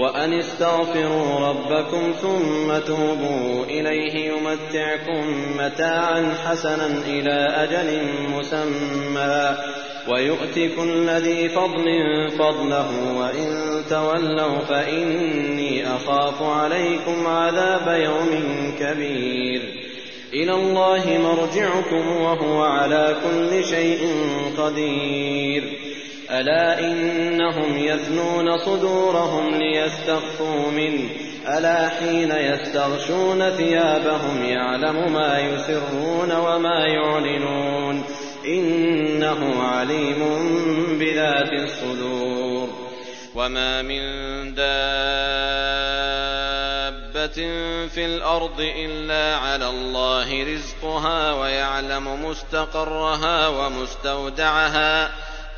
وأن استغفروا ربكم ثم توبوا إليه يمتعكم متاعا حسنا إلى أجل مسمى. ويؤت كل ذي فضل فضله وإن تولوا فإني أخاف عليكم عذاب يوم كبير. إلى الله مرجعكم وهو على كل شيء قدير. ألا إنهم يثنون صدورهم ليستخفوا منه؟ ألا حين يستغشون ثيابهم يعلم ما يسرون وما يعلنون؟ إنه عليم بذات الصدور. وما من دابة في الأرض إلا على الله رزقها ويعلم مستقرها ومستودعها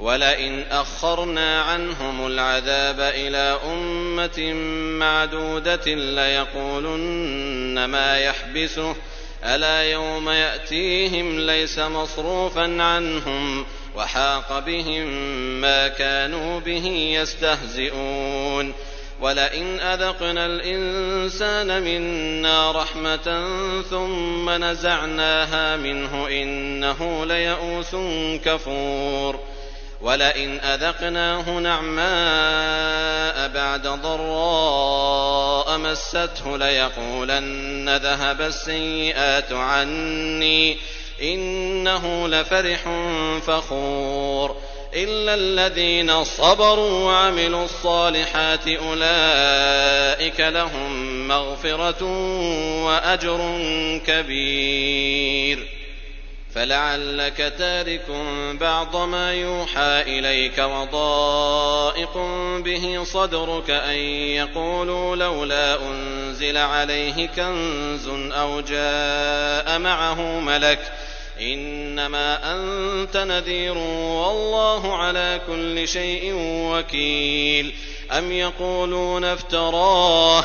ولئن أخرنا عنهم العذاب إلى أمة معدودة ليقولن ما يحبسه. ألا يوم يأتيهم ليس مصروفا عنهم وحاق بهم ما كانوا به يستهزئون. ولئن أذقنا الإنسان منا رحمة ثم نزعناها منه إنه ليئوس كفور. ولئن أذقناه نعماء بعد ضراء مسته ليقولن ذهب السيئات عني إنه لفرح فخور إلا الذين صبروا وعملوا الصالحات أولئك لهم مغفرة وأجر كبير فلعلك تارك بعض ما يوحى إليك وضائق به صدرك أن يقولوا لولا أنزل عليه كنز أو جاء معه ملك إنما أنت نذير والله على كل شيء وكيل أم يقولون افتراه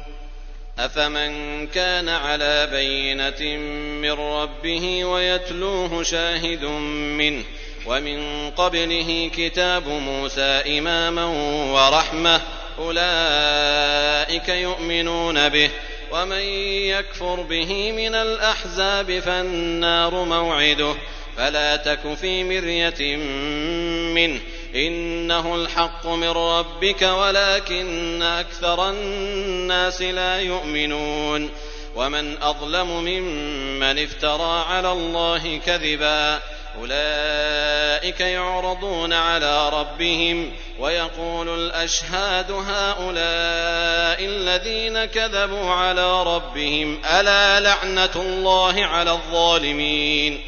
أفمن كان على بينة من ربه ويتلوه شاهد منه ومن قبله كتاب موسى إماما ورحمة أولئك يؤمنون به ومن يكفر به من الأحزاب فالنار موعده فلا تك في مرية منه إنه الحق من ربك ولكن أكثر الناس لا يؤمنون ومن أظلم ممن افترى على الله كذبا أولئك يعرضون على ربهم ويقول الأشهاد هؤلاء الذين كذبوا على ربهم ألا لعنة الله على الظالمين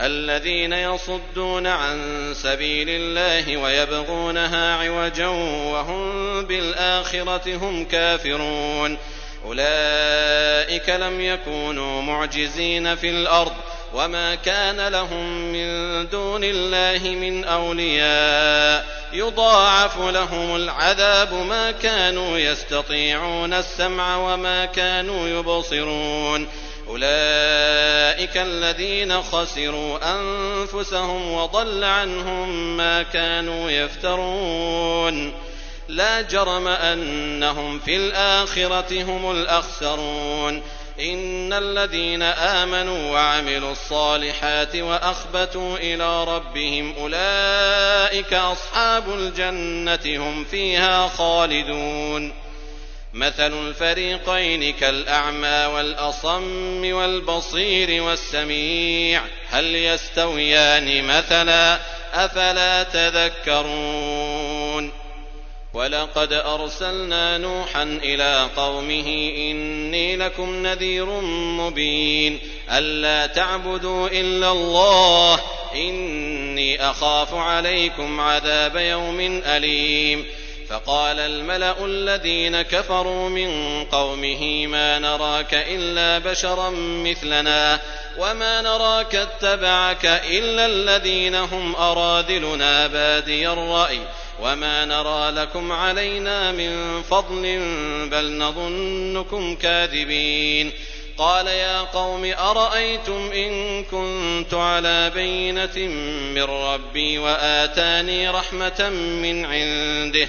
الذين يصدون عن سبيل الله ويبغونها عوجا وهم بالآخرة هم كافرون. أولئك لم يكونوا معجزين في الأرض وما كان لهم من دون الله من أولياء. يضاعف لهم العذاب ما كانوا يستطيعون السمع وما كانوا يبصرون. أولئك الذين خسروا أنفسهم وضل عنهم ما كانوا يفترون. لا جرم أنهم في الآخرة هم الأخسرون. إن الذين آمنوا وعملوا الصالحات وأخبتوا إلى ربهم أولئك أصحاب الجنة هم فيها خالدون. مثل الفريقين كالأعمى والأصم والبصير والسميع. هل يستويان مثلا؟ أفلا تذكرون. ولقد أرسلنا نوحا إلى قومه إني لكم نذير مبين. ألا تعبدوا إلا الله. إني أخاف عليكم عذاب يوم أليم. فقال الملأ الذين كفروا من قومه ما نراك إلا بشرا مثلنا وما نراك اتبعك إلا الذين هم أرادلنا بادي الرأي وما نرى لكم علينا من فضل بل نظنكم كاذبين قال يا قوم أرأيتم إن كنت على بينة من ربي وآتاني رحمة من عنده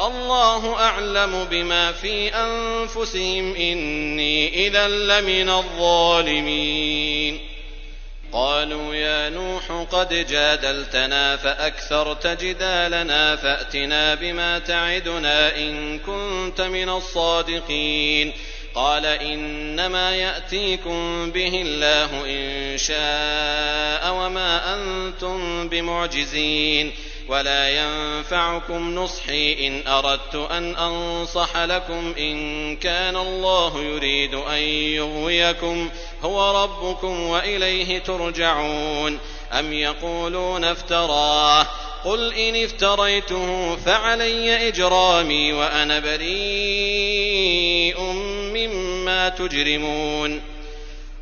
الله أعلم بما في أنفسهم إني إذا لمن الظالمين. قالوا يا نوح قد جادلتنا فأكثرت جدالنا فأتنا بما تعدنا إن كنت من الصادقين. قال إنما يأتيكم به الله إن شاء وما أنتم بمعجزين. ولا ينفعكم نصحي إن أردت أن أنصح لكم إن كان الله يريد أن يغويكم هو ربكم وإليه ترجعون أم يقولون افتراه قل إن افتريته فعلي إجرامي وأنا بريء مما تجرمون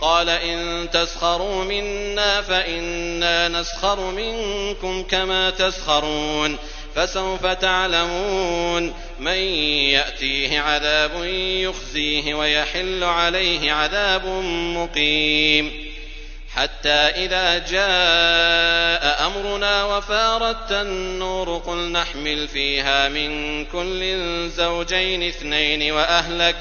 قال إن تسخروا منا فإنا نسخر منكم كما تسخرون فسوف تعلمون من يأتيه عذاب يخزيه ويحل عليه عذاب مقيم حتى إذا جاء أمرنا وفارت النور قل نحمل فيها من كل زوجين اثنين وأهلك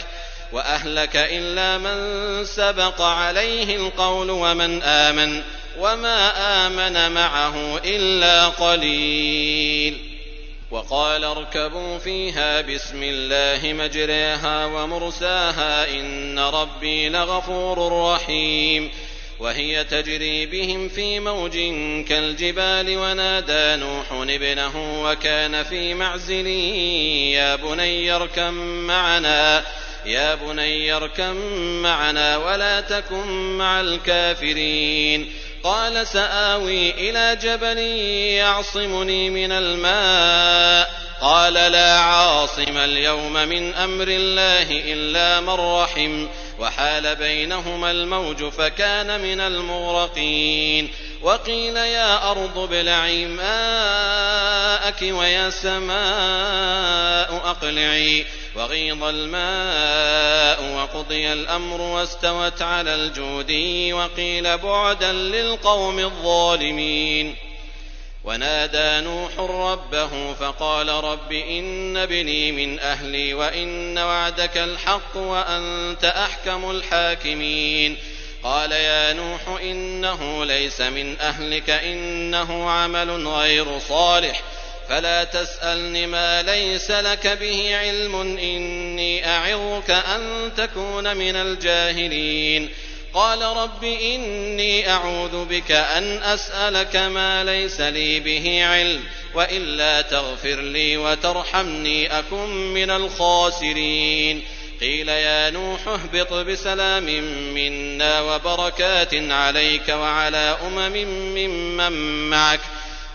وأهلك إلا من سبق عليه القول ومن آمن وما آمن معه إلا قليل. وقال اركبوا فيها بسم الله مجريها ومرساها إن ربي لغفور رحيم. وهي تجري بهم في موج كالجبال ونادى نوح ابنه وكان في معزل يا بني اركم معنا. يا بني اركم معنا ولا تكن مع الكافرين قال سآوي إلى جبل يعصمني من الماء قال لا عاصم اليوم من أمر الله إلا من رحم وحال بينهما الموج فكان من المغرقين وقيل يا أرض ابلعي ماءك ويا سماء أقلعي وغيض الماء وقضي الأمر واستوت على الجودي وقيل بعدا للقوم الظالمين. ونادى نوح ربه فقال رب إن ابني من أهلي وإن وعدك الحق وأنت أحكم الحاكمين. قال يا نوح إنه ليس من أهلك إنه عمل غير صالح. فلا تسألن ما ليس لك به علم إني أعظك أن تكون من الجاهلين. قال رب إني أعوذ بك أن أسألك ما ليس لي به علم وإلا تغفر لي وترحمني أكن من الخاسرين. قيل يا نوح اهبط بسلام منا وبركات عليك وعلى أمم ممن معك.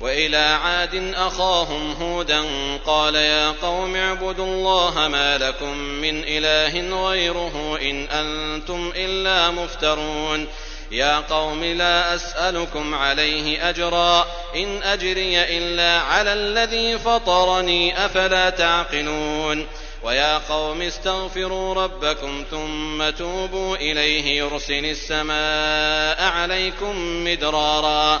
وإلى عاد أخاهم هودا قال يا قوم اعبدوا الله ما لكم من إله غيره إن أنتم إلا مفترون. يا قوم لا أسألكم عليه أجرا. إن أجري إلا على الذي فطرني أفلا تعقلون. ويا قوم استغفروا ربكم ثم توبوا إليه يرسل السماء عليكم مدرارا.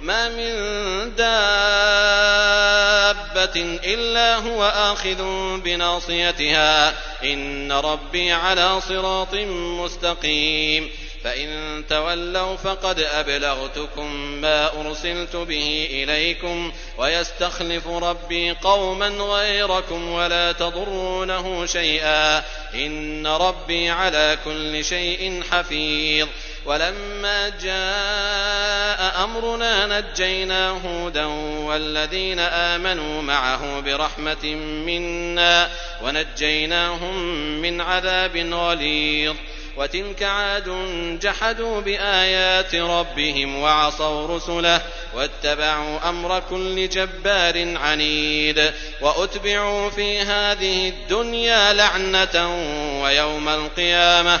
ما من دابة إلا هو آخذ بناصيتها إن ربي على صراط مستقيم فإن تولوا فقد أبلغتكم ما أرسلت به إليكم ويستخلف ربي قوما غيركم ولا تضرونه شيئا إن ربي على كل شيء حفيظ ولما جاء أمرنا نجينا هودا والذين آمنوا معه برحمة منا ونجيناهم من عذاب غليظ وتلك عاد جحدوا بآيات ربهم وعصوا رسله واتبعوا أمر كل جبار عنيد وأتبعوا في هذه الدنيا لعنة ويوم القيامة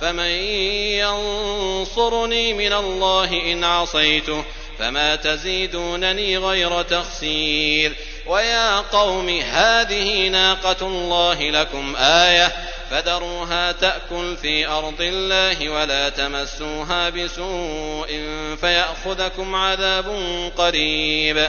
فمن ينصرني من الله إن عصيته فما تزيدونني غير تخسير ويا قوم هذه ناقة الله لكم آية فذروها تأكل في أرض الله ولا تمسوها بسوء فيأخذكم عذاب قريب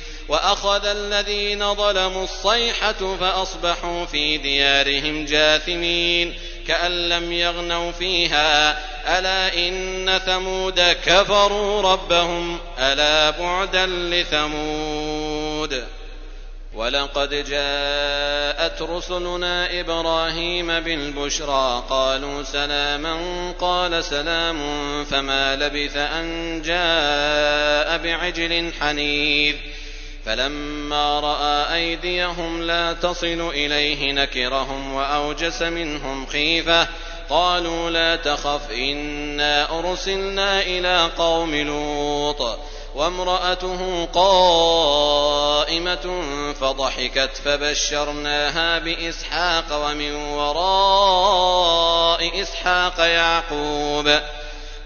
وأخذ الذين ظلموا الصيحة فأصبحوا في ديارهم جاثمين كأن لم يغنوا فيها. ألا إن ثمود كفروا ربهم. ألا بعدا لثمود. ولقد جاءت رسلنا إبراهيم بالبشرى. قالوا سلاما. قال سلام. فما لبث أن جاء بعجل حنيذ. فلما رأى أيديهم لا تصل إليه نكرهم وأوجس منهم خيفة قالوا لا تخف إنا أرسلنا إلى قوم لوط وامرأته قائمة فضحكت فبشرناها بإسحاق ومن وراء إسحاق يعقوب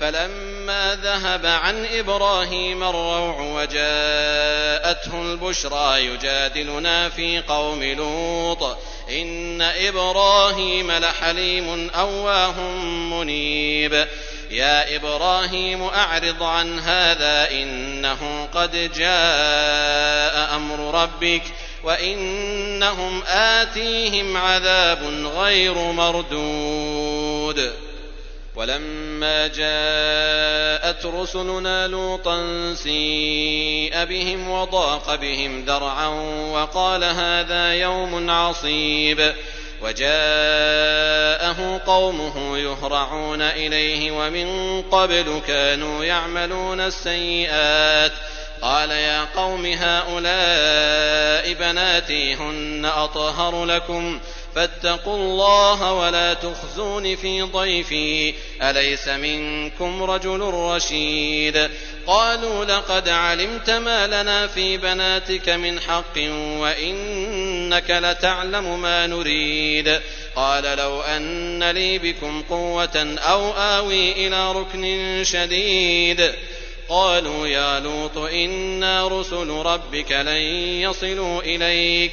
فلما ذهب عن إبراهيم الروع وجاءته البشرى يجادلنا في قوم لوط. إن إبراهيم لحليم أواه منيب. يا إبراهيم أعرض عن هذا إنه قد جاء أمر ربك وإنهم آتيهم عذاب غير مردود. ولما جاءت رسلنا لوطا سيء بهم وضاق بهم ذرعا وقال هذا يوم عصيب وجاءه قومه يهرعون إليه ومن قبل كانوا يعملون السيئات قال يا قوم هؤلاء بناتي هن أطهر لكم فاتقوا الله ولا تخزون في ضيفي. أليس منكم رجل رشيد؟ قالوا لقد علمت ما لنا في بناتك من حق وإنك لتعلم ما نريد. قال لو أن لي بكم قوة أو آوي إلى ركن شديد. قالوا يا لوط إنا رسل ربك لن يصلوا إليك.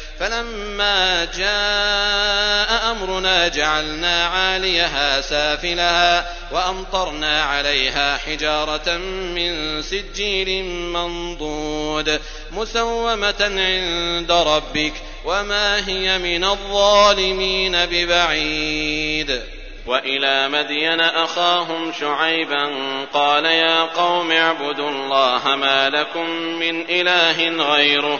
فلما جاء أمرنا جعلنا عاليها سافلها وأمطرنا عليها حجارة من سجيل منضود مسومة عند ربك وما هي من الظالمين ببعيد. وإلى مدين أخاهم شعيبا قال يا قوم اعبدوا الله ما لكم من إله غيره.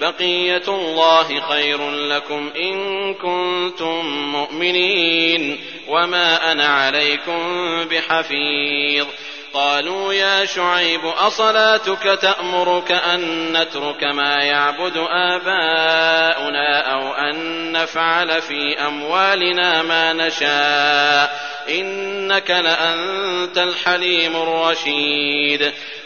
بقية الله خير لكم إن كنتم مؤمنين وما أنا عليكم بحفيظ. قالوا يا شعيب أصلاتك تأمرك أن نترك ما يعبد آباؤنا أو أن نفعل في أموالنا ما نشاء. إنك لأنت الحليم الرشيد.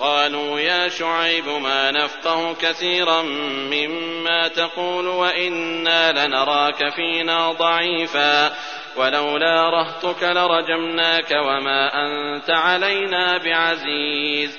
قالوا يا شعيب ما نفقه كثيرا مما تقول وإنا لنراك فينا ضعيفا ولولا رهتك لرجمناك وما أنت علينا بعزيز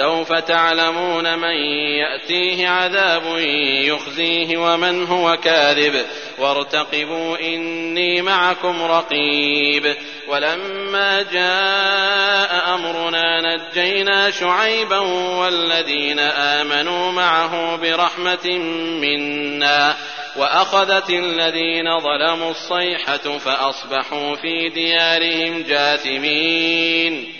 سوف تعلمون من يأتيه عذاب يخزيه ومن هو كاذب. وارتقبوا إني معكم رقيب. ولما جاء أمرنا نجينا شعيبا والذين آمنوا معه برحمة منا. وأخذت الذين ظلموا الصيحة فأصبحوا في ديارهم جاثمين.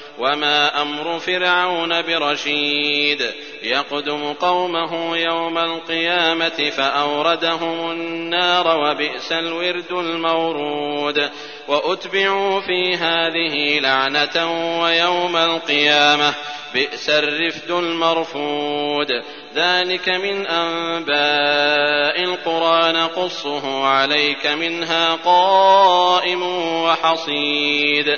وما أمر فرعون برشيد يقدم قومه يوم القيامه فاوردهم النار وبئس الورد المورود واتبعوا في هذه لعنه ويوم القيامه بئس الرفد المرفود ذلك من انباء القرى نقصه عليك منها قائم وحصيد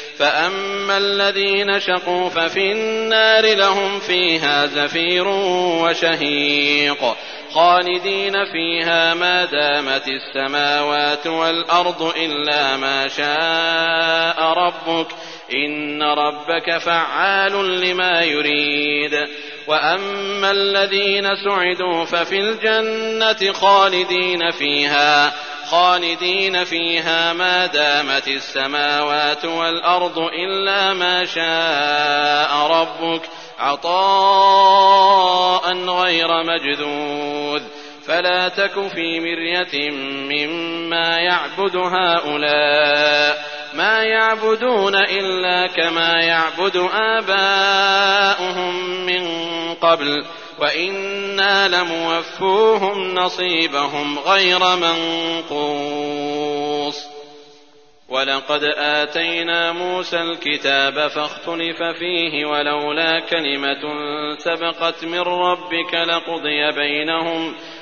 فاما الذين شقوا ففي النار لهم فيها زفير وشهيق خالدين فيها ما دامت السماوات والارض الا ما شاء ربك ان ربك فعال لما يريد. واما الذين سعدوا ففي الجنه خالدين فيها خالدين فيها ما دامت السماوات والأرض إلا ما شاء ربك عطاء غير مجذوذ. فلا تك في مرية مما يعبد هؤلاء ما يعبدون إلا كما يعبد آباؤهم من قبل. وأنا لموفوهم نصيبهم غير منقوص ولقد آتينا موسى الكتاب فاختلف فيه ولولا كلمة سبقت من ربك لقضي بينهم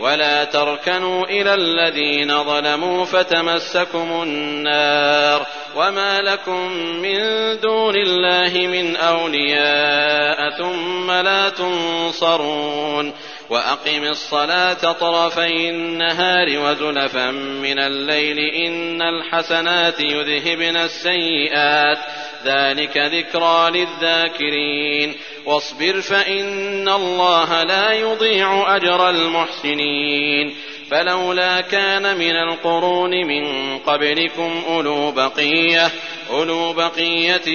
ولا تركنوا إلى الذين ظلموا فتمسكم النار وما لكم من دون الله من أولياء ثم لا تنصرون وأقم الصلاة طرفي النهار وزلفا من الليل إن الحسنات يذهبن السيئات. ذلك ذكرى للذاكرين. واصبر فإن الله لا يضيع أجر المحسنين. فلولا كان من القرون من قبلكم أولو بقية. أولو بقية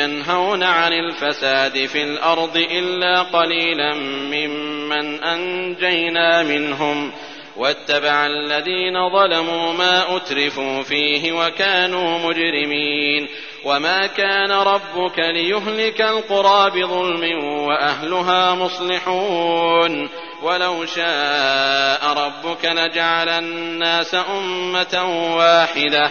ينهون عن الفساد في الأرض إلا قليلا ممن أنجينا منهم واتبع الذين ظلموا ما أترفوا فيه وكانوا مجرمين وما كان ربك ليهلك القرى بظلم وأهلها مصلحون ولو شاء ربك لجعل الناس أمة واحدة